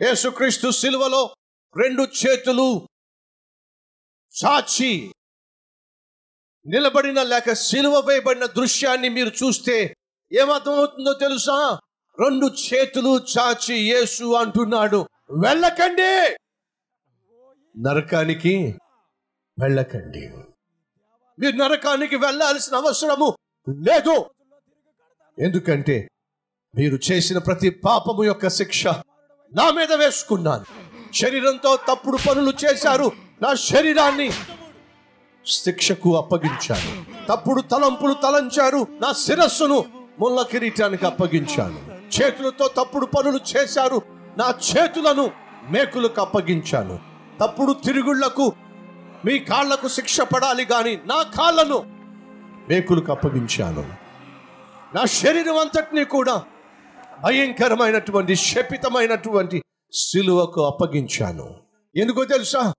యేసుక్రీస్తు సిలువలో రెండు చేతులు చాచి నిలబడిన లేక సిలువ వేయబడిన దృశ్యాన్ని మీరు చూస్తే ఏమర్థమవుతుందో తెలుసా? రెండు చేతులు చాచి యేసు అంటున్నాడు. వెళ్ళకండి! నరకానికి వెళ్ళకండి. మీరు నరకానికి వెళ్ళాల్సిన అవసరము లేదు. ఎందుకంటే మీరు చేసిన ప్రతి పాపము యొక్క శిక్ష నా మీద వేసుకున్నాను. శరీరంతో తప్పుడు పనులు చేశారు. నా శరీరాన్ని శిక్షకు అప్పగించాను. తప్పుడు తలంపులు తలంచారు. నా శిరస్సును ముళ్ళ కిరీటానికి అప్పగించాను. చేతులతో తప్పుడు పనులు చేశారు. నా చేతులను మేకులకు అప్పగించాను. తప్పుడు తిరుగుళ్ళకు మీ కాళ్ళకు శిక్ష పడాలి గాని నా కాళ్ళను మేకులకు అప్పగించాను. నా శరీరం అంతటినీ కూడా భయంకరమైనటువంటి శపితమైనటువంటి సిలువకు అప్పగించాను. ఎందుకో తెలుసా?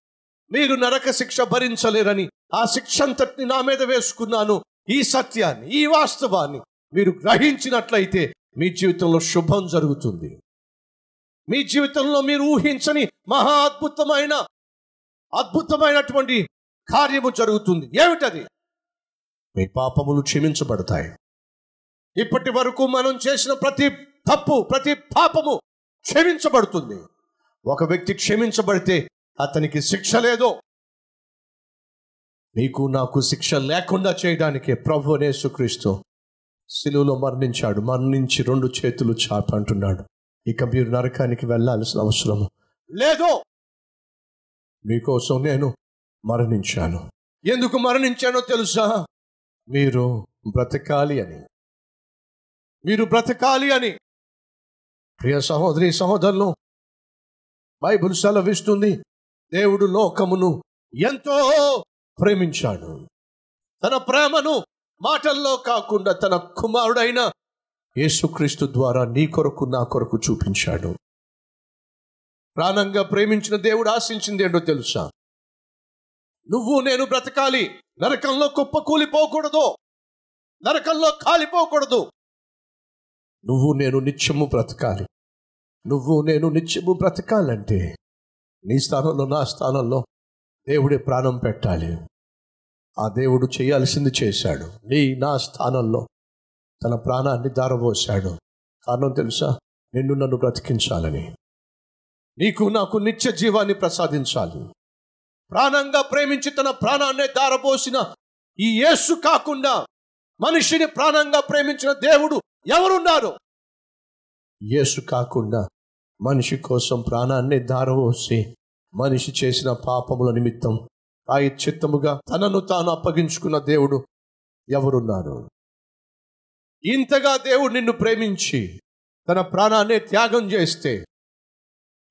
మీరు నరక శిక్ష భరించలేరని ఆ శిక్ష అంతటిని నా మీద వేసుకున్నాను. ఈ సత్యాన్ని ఈ వాస్తవాన్ని మీరు గ్రహించినట్లయితే మీ జీవితంలో శుభం జరుగుతుంది. మీ జీవితంలో మీరు ఊహించని మహా అద్భుతమైన అద్భుతమైనటువంటి కార్యము జరుగుతుంది. ఏమిటది? మీ పాపములు క్షమించబడతాయి. ఇప్పటి వరకు మనం చేసిన ప్రతి తప్పు ప్రతి పాపము క్షమించబడుతుంది. ఒక వ్యక్తి క్షమించబడితే అతనికి శిక్ష లేదు. నీకు నాకు శిక్ష లేకుండా చేయడానికి ప్రభు నేసుక్రీస్తు శిలువలో మరణించాడు. మరణించి రెండు చేతులు చాపంటున్నాడు ఇక మీరు నరకానికి వెళ్ళాల్సిన అవసరము లేదు. మీకోసం నేను మరణించాను. ఎందుకు మరణించానో తెలుసా? మీరు బ్రతకాలి అని. మీరు బ్రతకాలి అని. ప్రియ సహోదరి సహోదరులు బైబుల్ సెలవిస్తుంది దేవుడు లోకమును ఎంతో ప్రేమించాడు. తన ప్రేమను మాటల్లో కాకుండా తన కుమారుడైన యేసుక్రీస్తు ద్వారా నీ కొరకు నా కొరకు చూపించాడు. ప్రాణంగా ప్రేమించిన దేవుడు ఆశించింది ఏంటో తెలుసా? నువ్వు నేను బ్రతకాలి నరకంలో కుప్ప కూలిపోకూడదు నరకంలో కాలిపోకూడదు నువ్వు నేను నిత్యము బ్రతకాలి. నువ్వు నేను నిత్యము బ్రతకాలంటే నీ స్థానంలో నా స్థానంలో దేవుడే ప్రాణం పెట్టాలి. ఆ దేవుడు చేయాల్సింది చేశాడు. నీ నా స్థానంలో తన ప్రాణాన్ని దారబోశాడు కారణం తెలుసా? నిన్ను నన్ను బ్రతికించాలని. నీకు నాకు నిత్య జీవాన్ని ప్రసాదించాలి. ప్రాణంగా ప్రేమించి తన ప్రాణాన్ని దారబోసిన ఈ యేసు కాకుండా మనిషిని ప్రాణంగా ప్రేమించిన దేవుడు ఎవరున్నారు? యేసు కాకుండా మనిషి కోసం ప్రాణాన్ని దారవోసి మనిషి చేసిన పాపముల నిమిత్తం చిత్తముగా తనను తాను అప్పగించుకున్న దేవుడు ఎవరున్నారు? ఇంతగా దేవుడు నిన్ను ప్రేమించి తన ప్రాణాన్ని త్యాగం చేస్తే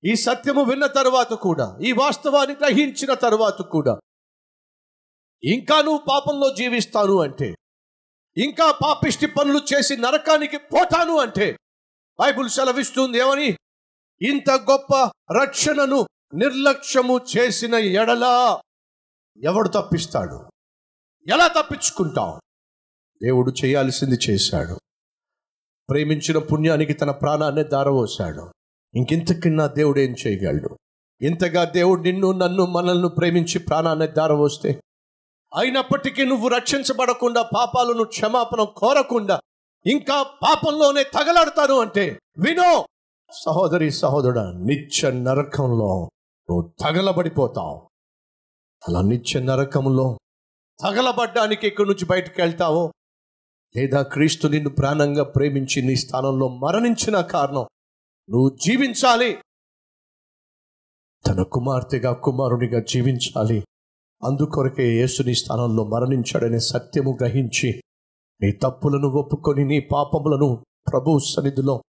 ఈ సత్యము విన్న తర్వాత కూడా ఈ వాస్తవాన్ని గ్రహించిన తర్వాత కూడా ఇంకా నువ్వు పాపంలో జీవిస్తాను అంటే ఇంకా పాపిష్టి పనులు చేసి నరకానికి పోతాను అంటే బైబుల్ సెలవిస్తుంది ఏమని? ఇంత గొప్ప రక్షణను నిర్లక్ష్యము చేసిన ఎడలా ఎవడు తప్పిస్తాడు? ఎలా తప్పించుకుంటాం? దేవుడు చేయాల్సింది చేశాడు. ప్రేమించిన పుణ్యానికి తన ప్రాణాన్ని దారవోశాడు ఇంకెంతకన్నా దేవుడు ఏం చేయగలడు? ఇంతగా దేవుడు నిన్ను నన్ను మనల్ని ప్రేమించి ప్రాణాన్ని దారవోస్తే అయినప్పటికీ నువ్వు రక్షించబడకుండా పాపాలను క్షమాపణ కోరకుండా ఇంకా పాపంలోనే తగలాడతాను అంటే వినో. సహోదరి సహోదరుడ నిత్య నరకంలో నువ్వు తగలబడిపోతావు. అలా నిత్య నరకంలో తగలబడ్డానికి ఇక్కడి నుంచి బయటకు వెళ్తావో? లేదా క్రీస్తు నిన్ను ప్రాణంగా ప్రేమించి నీ స్థానంలో మరణించిన కారణం నువ్వు జీవించాలి. తన కుమార్తెగా కుమారునిగా జీవించాలి. అందుకొరకే యేసు నీ స్థానంలో మరణించాడనే సత్యము గ్రహించి నీ తప్పులను ఒప్పుకొని నీ పాపములను ప్రభు సన్నిధిలో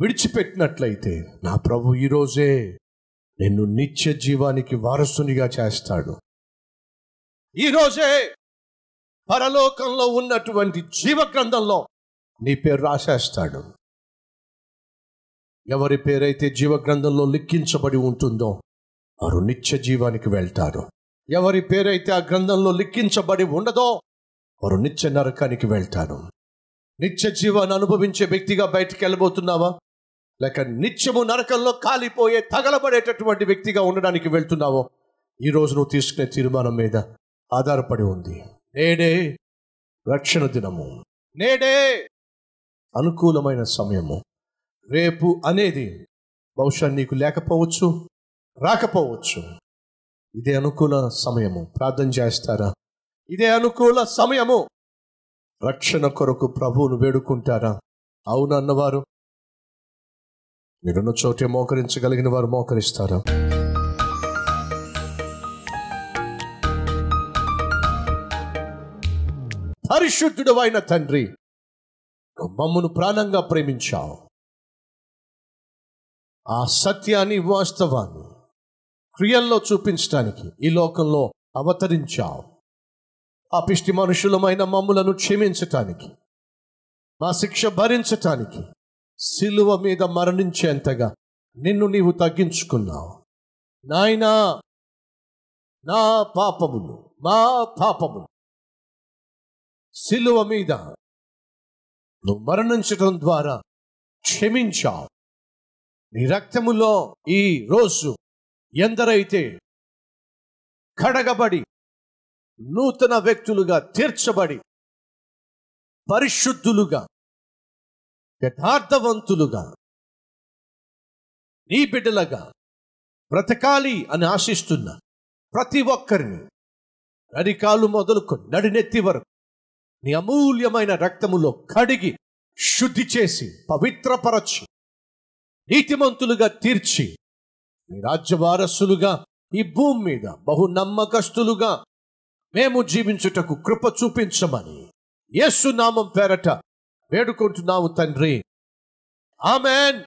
విడిచిపెట్టినట్లయితే నా ప్రభు ఈరోజే నిన్ను నిత్య జీవానికి వారసునిగా చేస్తాడు. ఈరోజే పరలోకంలో ఉన్నటువంటి జీవ గ్రంథంలో నీ పేరు రాసేస్తాడు. ఎవరి పేరైతే జీవ గ్రంథంలో లిఖించబడి ఉంటుందో వారు నిత్య జీవానికి వెళ్తారు. ఎవరి పేరైతే ఆ గ్రంథంలో లిఖించబడి ఉండదో వారు నిత్య నరకానికి వెళ్తారు. నిత్య జీవాన్ని అనుభవించే వ్యక్తిగా బయటికి వెళ్ళబోతున్నావా? లేక నిత్యము నరకంలో కాలిపోయే తగలబడేటటువంటి వ్యక్తిగా ఉండడానికి వెళ్తున్నావో? ఈ రోజు నువ్వు తీసుకునే తీర్మానం మీద ఆధారపడి ఉంది. నేడే రక్షణ దినము. నేడే అనుకూలమైన సమయము. రేపు అనేది బహుశా నీకు లేకపోవచ్చు రాకపోవచ్చు. ఇదే అనుకూల సమయము. ప్రార్థన చేస్తారా? ఇదే అనుకూల సమయము. రక్షణ కొరకు ప్రభువును వేడుకుంటారా? అవునన్నవారు మీరున్న చోటే మోకరించగలిగిన వారు మోకరిస్తారా? పరిశుద్ధుడు అయిన తండ్రి మమ్మను ప్రాణంగా ప్రేమించావు. ఆ సత్యాన్ని వాస్తవాన్ని క్రియల్లో చూపించడానికి ఈ లోకంలో అవతరించావు. అపిష్టి పిష్టి మనుషులమైన మమ్ములను క్షమించటానికి మా శిక్ష భరించటానికి సిలువ మీద మరణించేంతగా నిన్ను నీవు తగ్గించుకున్నావు. నాయనా నా పాపములు మా పాపములు సిలువ మీద నువ్వు మరణించడం ద్వారా క్షమించావు. నీ రక్తములో ఈ రోజు ఎందరైతే కడగబడి నూతన వ్యక్తులుగా తీర్చబడి పరిశుద్ధులుగా యథార్థవంతులుగా నీ బిడ్డలగా బ్రతకాలి అని ఆశిస్తున్న ప్రతి ఒక్కరిని నరికాలు మొదలుకొని నడినెత్తి వరకు నీ అమూల్యమైన రక్తములో కడిగి శుద్ధి చేసి పవిత్రపరచి నీతిమంతులుగా తీర్చి మీ రాజ్య వారసులుగా ఈ భూమి మీద బహు నమ్మకస్తులుగా మేము జీవించుటకు కృప చూపించమని యేసు నామం పేరట వేడుకుంటున్నాము తండ్రి. ఆమెన్.